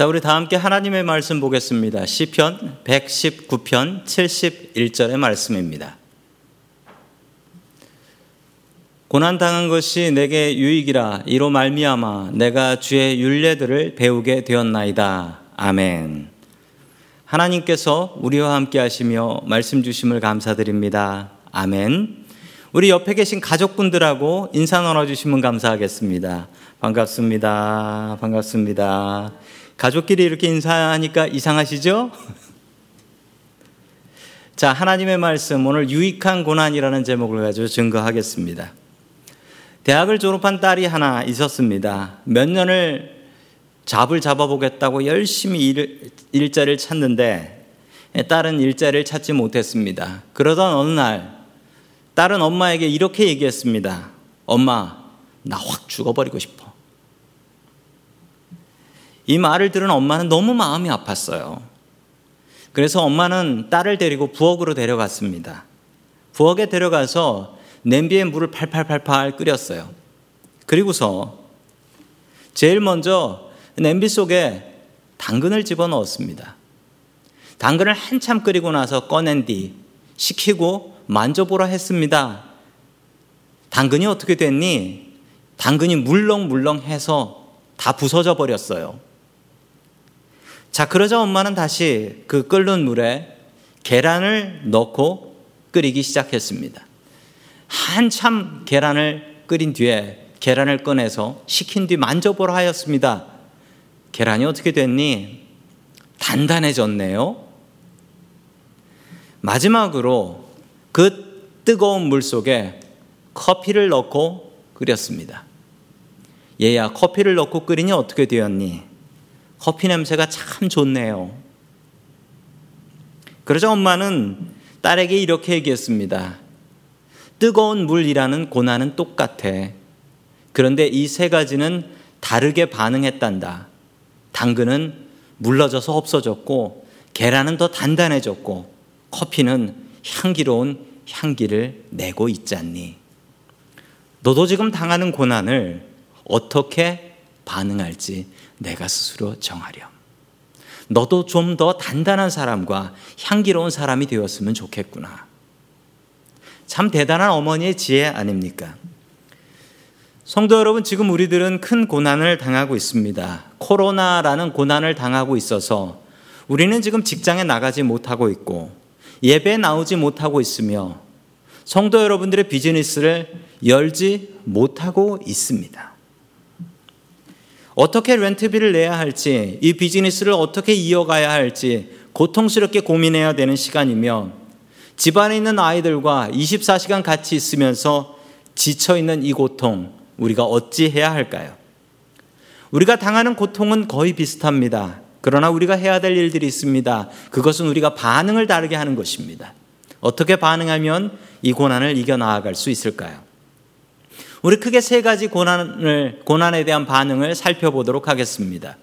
자, 우리 다 함께 하나님의 말씀 보겠습니다. 시편 119편 71절의 말씀입니다. 고난 당한 것이 내게 유익이라 이로 말미암아 내가 주의 윤례들을 배우게 되었나이다. 아멘. 하나님께서 우리와 함께 하시며 말씀 주심을 감사드립니다. 아멘. 우리 옆에 계신 가족분들하고 인사 나눠 주시면 감사하겠습니다. 반갑습니다. 반갑습니다. 가족끼리 이렇게 인사하니까 이상하시죠? 자, 하나님의 말씀 오늘 유익한 고난이라는 제목을 가지고 증거하겠습니다. 대학을 졸업한 딸이 하나 있었습니다. 몇 년을 잡을 잡아보겠다고 열심히 일, 일자리를 찾는데 딸은 일자리를 찾지 못했습니다. 그러던 어느 날 딸은 엄마에게 이렇게 얘기했습니다. 엄마, 나 확 죽어버리고 싶어. 이 말을 들은 엄마는 너무 마음이 아팠어요. 그래서 엄마는 딸을 데리고 부엌으로 데려갔습니다. 부엌에 데려가서 냄비에 물을 팔팔팔팔 끓였어요. 그리고서 제일 먼저 냄비 속에 당근을 집어 넣었습니다. 당근을 한참 끓이고 나서 꺼낸 뒤 식히고 만져보라 했습니다. 당근이 어떻게 됐니? 당근이 물렁물렁해서 다 부서져 버렸어요. 자, 그러자 엄마는 다시 그 끓는 물에 계란을 넣고 끓이기 시작했습니다. 한참 계란을 끓인 뒤에 계란을 꺼내서 식힌 뒤 만져보라 하였습니다. 계란이 어떻게 됐니? 단단해졌네요. 마지막으로 그 뜨거운 물 속에 커피를 넣고 끓였습니다. 얘야, 커피를 넣고 끓이니 어떻게 되었니? 커피 냄새가 참 좋네요. 그러자 엄마는 딸에게 이렇게 얘기했습니다. 뜨거운 물이라는 고난은 똑같아. 그런데 이 세 가지는 다르게 반응했단다. 당근은 물러져서 없어졌고, 계란은 더 단단해졌고, 커피는 향기로운 향기를 내고 있잖니. 너도 지금 당하는 고난을 어떻게 반응할지 내가 스스로 정하렴. 너도 좀 더 단단한 사람과 향기로운 사람이 되었으면 좋겠구나. 참 대단한 어머니의 지혜 아닙니까? 성도 여러분, 지금 우리들은 큰 고난을 당하고 있습니다. 코로나라는 고난을 당하고 있어서 우리는 지금 직장에 나가지 못하고 있고 예배 나오지 못하고 있으며 성도 여러분들의 비즈니스를 열지 못하고 있습니다. 어떻게 렌트비를 내야 할지, 이 비즈니스를 어떻게 이어가야 할지 고통스럽게 고민해야 되는 시간이며 집안에 있는 아이들과 24시간 같이 있으면서 지쳐 있는 이 고통, 우리가 어찌 해야 할까요? 우리가 당하는 고통은 거의 비슷합니다. 그러나 우리가 해야 될 일들이 있습니다. 그것은 우리가 반응을 다르게 하는 것입니다. 어떻게 반응하면 이 고난을 이겨 나아갈 수 있을까요? 우리 크게 세 가지 고난을, 고난에 대한 반응을 살펴보도록 하겠습니다.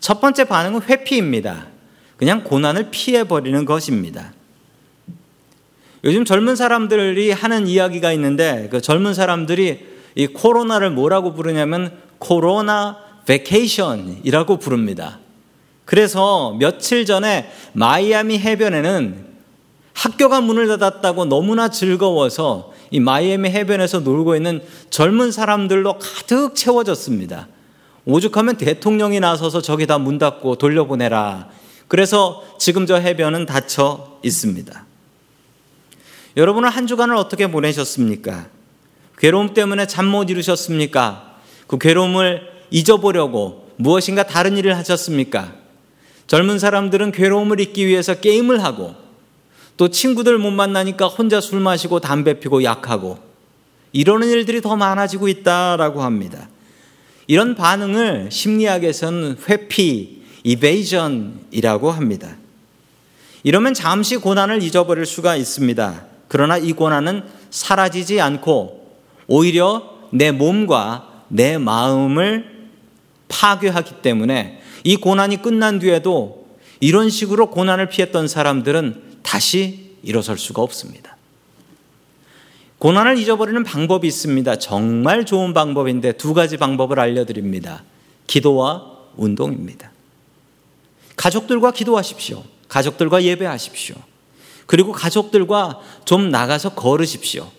첫 번째 반응은 회피입니다. 그냥 고난을 피해버리는 것입니다. 요즘 젊은 사람들이 하는 이야기가 있는데 그 젊은 사람들이 이 코로나를 뭐라고 부르냐면 코로나 vacation이라고 부릅니다. 그래서 며칠 전에 마이애미 해변에는 학교가 문을 닫았다고 너무나 즐거워서 이 마이애미 해변에서 놀고 있는 젊은 사람들로 가득 채워졌습니다. 오죽하면 대통령이 나서서 저기 다 문 닫고 돌려보내라. 그래서 지금 저 해변은 닫혀 있습니다. 여러분은 한 주간을 어떻게 보내셨습니까? 괴로움 때문에 잠 못 이루셨습니까? 그 괴로움을 잊어보려고 무엇인가 다른 일을 하셨습니까? 젊은 사람들은 괴로움을 잊기 위해서 게임을 하고 또 친구들 못 만나니까 혼자 술 마시고 담배 피고 약하고 이러는 일들이 더 많아지고 있다라고 합니다. 이런 반응을 심리학에서는 회피, 이베이전이라고 합니다. 이러면 잠시 고난을 잊어버릴 수가 있습니다. 그러나 이 고난은 사라지지 않고 오히려 내 몸과 내 마음을 파괴하기 때문에 이 고난이 끝난 뒤에도 이런 식으로 고난을 피했던 사람들은 다시 일어설 수가 없습니다. 고난을 잊어버리는 방법이 있습니다. 정말 좋은 방법인데 두 가지 방법을 알려드립니다. 기도와 운동입니다. 가족들과 기도하십시오. 가족들과 예배하십시오. 그리고 가족들과 좀 나가서 걸으십시오.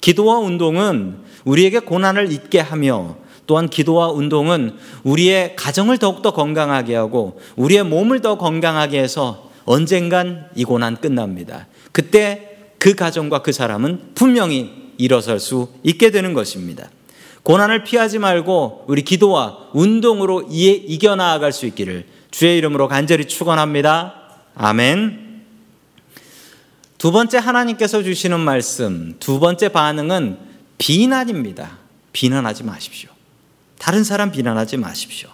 기도와 운동은 우리에게 고난을 잊게 하며 또한 기도와 운동은 우리의 가정을 더욱더 건강하게 하고 우리의 몸을 더 건강하게 해서 언젠간 이 고난 끝납니다. 그때 그 가정과 그 사람은 분명히 일어설 수 있게 되는 것입니다. 고난을 피하지 말고 우리 기도와 운동으로 이겨 나아갈 수 있기를 주의 이름으로 간절히 축원합니다. 아멘. 두 번째 하나님께서 주시는 말씀, 두 번째 반응은 비난입니다. 비난하지 마십시오. 다른 사람 비난하지 마십시오.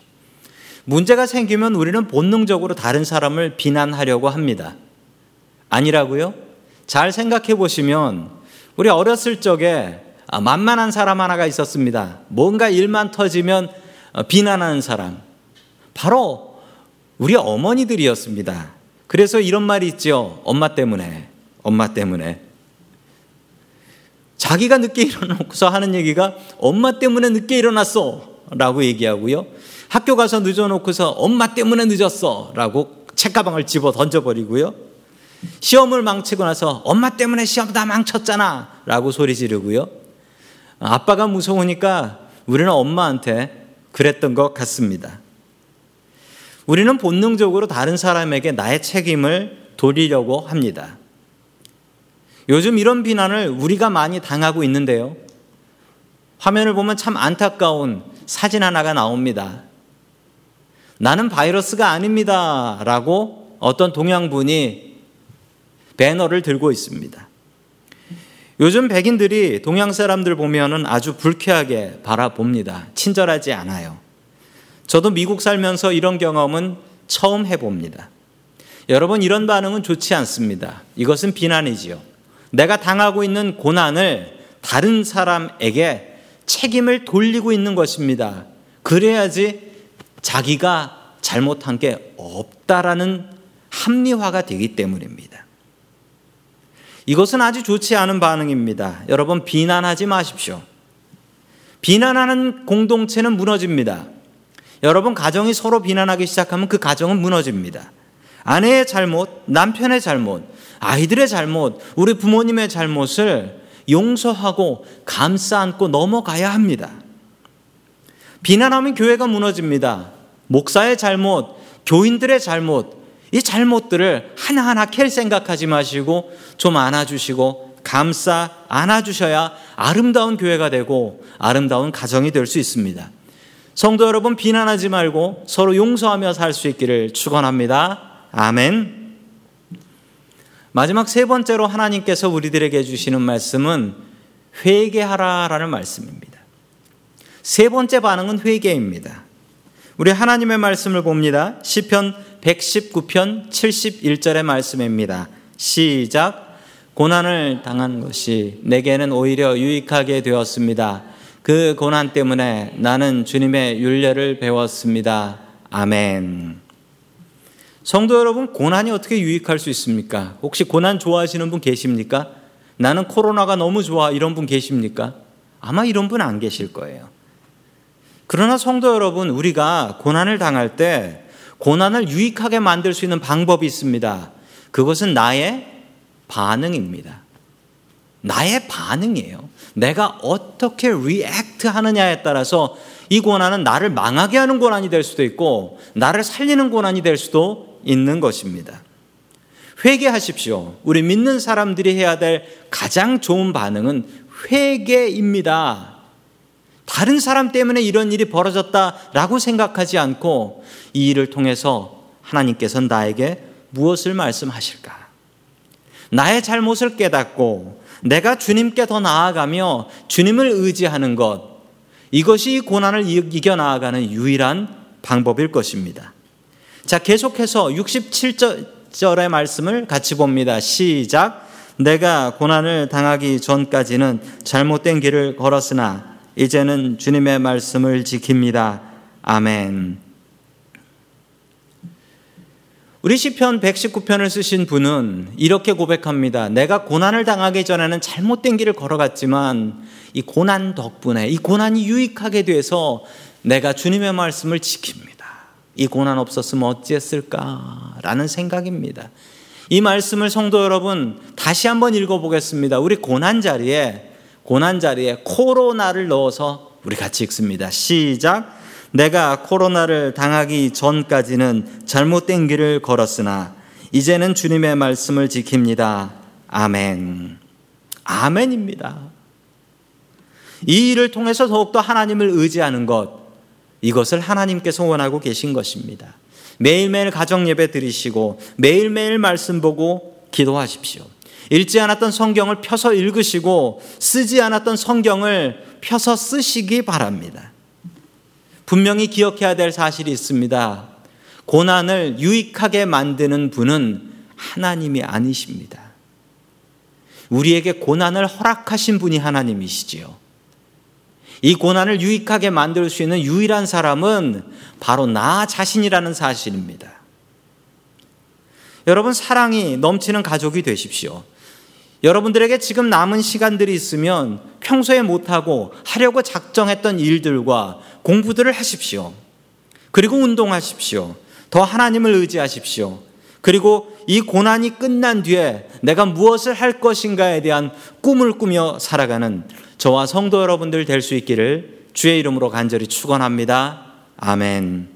문제가 생기면 우리는 본능적으로 다른 사람을 비난하려고 합니다. 아니라고요? 잘 생각해 보시면 우리 어렸을 적에 아, 만만한 사람 하나가 있었습니다. 뭔가 일만 터지면 어, 비난하는 사람. 바로 우리 어머니들이었습니다. 그래서 이런 말이 있죠. 엄마 때문에. 엄마 때문에. 자기가 늦게 일어나고서 하는 얘기가 엄마 때문에 늦게 일어났어. 라고 얘기하고요. 학교 가서 늦어놓고서 엄마 때문에 늦었어. 라고 책가방을 집어 던져버리고요. 시험을 망치고 나서 엄마 때문에 시험 다 망쳤잖아. 라고 소리 지르고요. 아빠가 무서우니까 우리는 엄마한테 그랬던 것 같습니다. 우리는 본능적으로 다른 사람에게 나의 책임을 돌리려고 합니다. 요즘 이런 비난을 우리가 많이 당하고 있는데요. 화면을 보면 참 안타까운 사진 하나가 나옵니다. 나는 바이러스가 아닙니다. 라고 어떤 동양분이 배너를 들고 있습니다. 요즘 백인들이 동양 사람들 보면은 아주 불쾌하게 바라봅니다. 친절하지 않아요. 저도 미국 살면서 이런 경험은 처음 해봅니다. 여러분, 이런 반응은 좋지 않습니다. 이것은 비난이지요. 내가 당하고 있는 고난을 다른 사람에게 책임을 돌리고 있는 것입니다. 그래야지 자기가 잘못한 게 없다라는 합리화가 되기 때문입니다. 이것은 아주 좋지 않은 반응입니다. 여러분, 비난하지 마십시오. 비난하는 공동체는 무너집니다. 여러분, 가정이 서로 비난하기 시작하면 그 가정은 무너집니다. 아내의 잘못, 남편의 잘못, 아이들의 잘못, 우리 부모님의 잘못을 용서하고 감싸 안고 넘어가야 합니다. 비난하면 교회가 무너집니다. 목사의 잘못, 교인들의 잘못, 이 잘못들을 하나하나 캘 생각하지 마시고 좀 안아주시고 감싸 안아주셔야 아름다운 교회가 되고 아름다운 가정이 될 수 있습니다. 성도 여러분 비난하지 말고 서로 용서하며 살 수 있기를 축원합니다. 아멘. 마지막 세 번째로 하나님께서 우리들에게 주시는 말씀은 회개하라라는 말씀입니다. 세 번째 반응은 회개입니다. 우리 하나님의 말씀을 봅니다. 시편 119편 71절의 말씀입니다. 시작 고난을 당한 것이 내게는 오히려 유익하게 되었습니다. 그 고난 때문에 나는 주님의 윤례를 배웠습니다. 아멘. 성도 여러분, 고난이 어떻게 유익할 수 있습니까? 혹시 고난 좋아하시는 분 계십니까? 나는 코로나가 너무 좋아. 이런 분 계십니까? 아마 이런 분 안 계실 거예요. 그러나 성도 여러분, 우리가 고난을 당할 때 고난을 유익하게 만들 수 있는 방법이 있습니다. 그것은 나의 반응입니다. 나의 반응이에요. 내가 어떻게 react 하느냐에 따라서 이 고난은 나를 망하게 하는 고난이 될 수도 있고, 나를 살리는 고난이 될 수도 있는 것입니다. 회개하십시오. 우리 믿는 사람들이 해야 될 가장 좋은 반응은 회개입니다. 다른 사람 때문에 이런 일이 벌어졌다라고 생각하지 않고 이 일을 통해서 하나님께서 나에게 무엇을 말씀하실까? 나의 잘못을 깨닫고 내가 주님께 더 나아가며 주님을 의지하는 것, 이것이 고난을 이겨 나아가는 유일한 방법일 것입니다. 자, 계속해서 67절의 말씀을 같이 봅니다. 시작. 내가 고난을 당하기 전까지는 잘못된 길을 걸었으나 이제는 주님의 말씀을 지킵니다. 아멘. 우리 시편 119편을 쓰신 분은 이렇게 고백합니다. 내가 고난을 당하기 전에는 잘못된 길을 걸어갔지만 이 고난 덕분에 이 고난이 유익하게 돼서 내가 주님의 말씀을 지킵니다. 이 고난 없었으면 어찌했을까라는 생각입니다. 이 말씀을 성도 여러분 다시 한번 읽어보겠습니다. 우리 고난 자리에 고난 자리에 코로나를 넣어서 우리 같이 읽습니다. 시작. 내가 코로나를 당하기 전까지는 잘못된 길을 걸었으나 이제는 주님의 말씀을 지킵니다. 아멘. 아멘입니다. 이 일을 통해서 더욱더 하나님을 의지하는 것, 이것을 하나님께서 원하고 계신 것입니다. 매일매일 가정 예배 드리시고 매일매일 말씀 보고 기도하십시오. 읽지 않았던 성경을 펴서 읽으시고 쓰지 않았던 성경을 펴서 쓰시기 바랍니다. 분명히 기억해야 될 사실이 있습니다. 고난을 유익하게 만드는 분은 하나님이 아니십니다. 우리에게 고난을 허락하신 분이 하나님이시지요. 이 고난을 유익하게 만들 수 있는 유일한 사람은 바로 나 자신이라는 사실입니다. 여러분, 사랑이 넘치는 가족이 되십시오. 여러분들에게 지금 남은 시간들이 있으면 평소에 못하고 하려고 작정했던 일들과 공부들을 하십시오. 그리고 운동하십시오. 더 하나님을 의지하십시오. 그리고 이 고난이 끝난 뒤에 내가 무엇을 할 것인가에 대한 꿈을 꾸며 살아가는 저와 성도 여러분들 될 수 있기를 주의 이름으로 간절히 축원합니다. 아멘.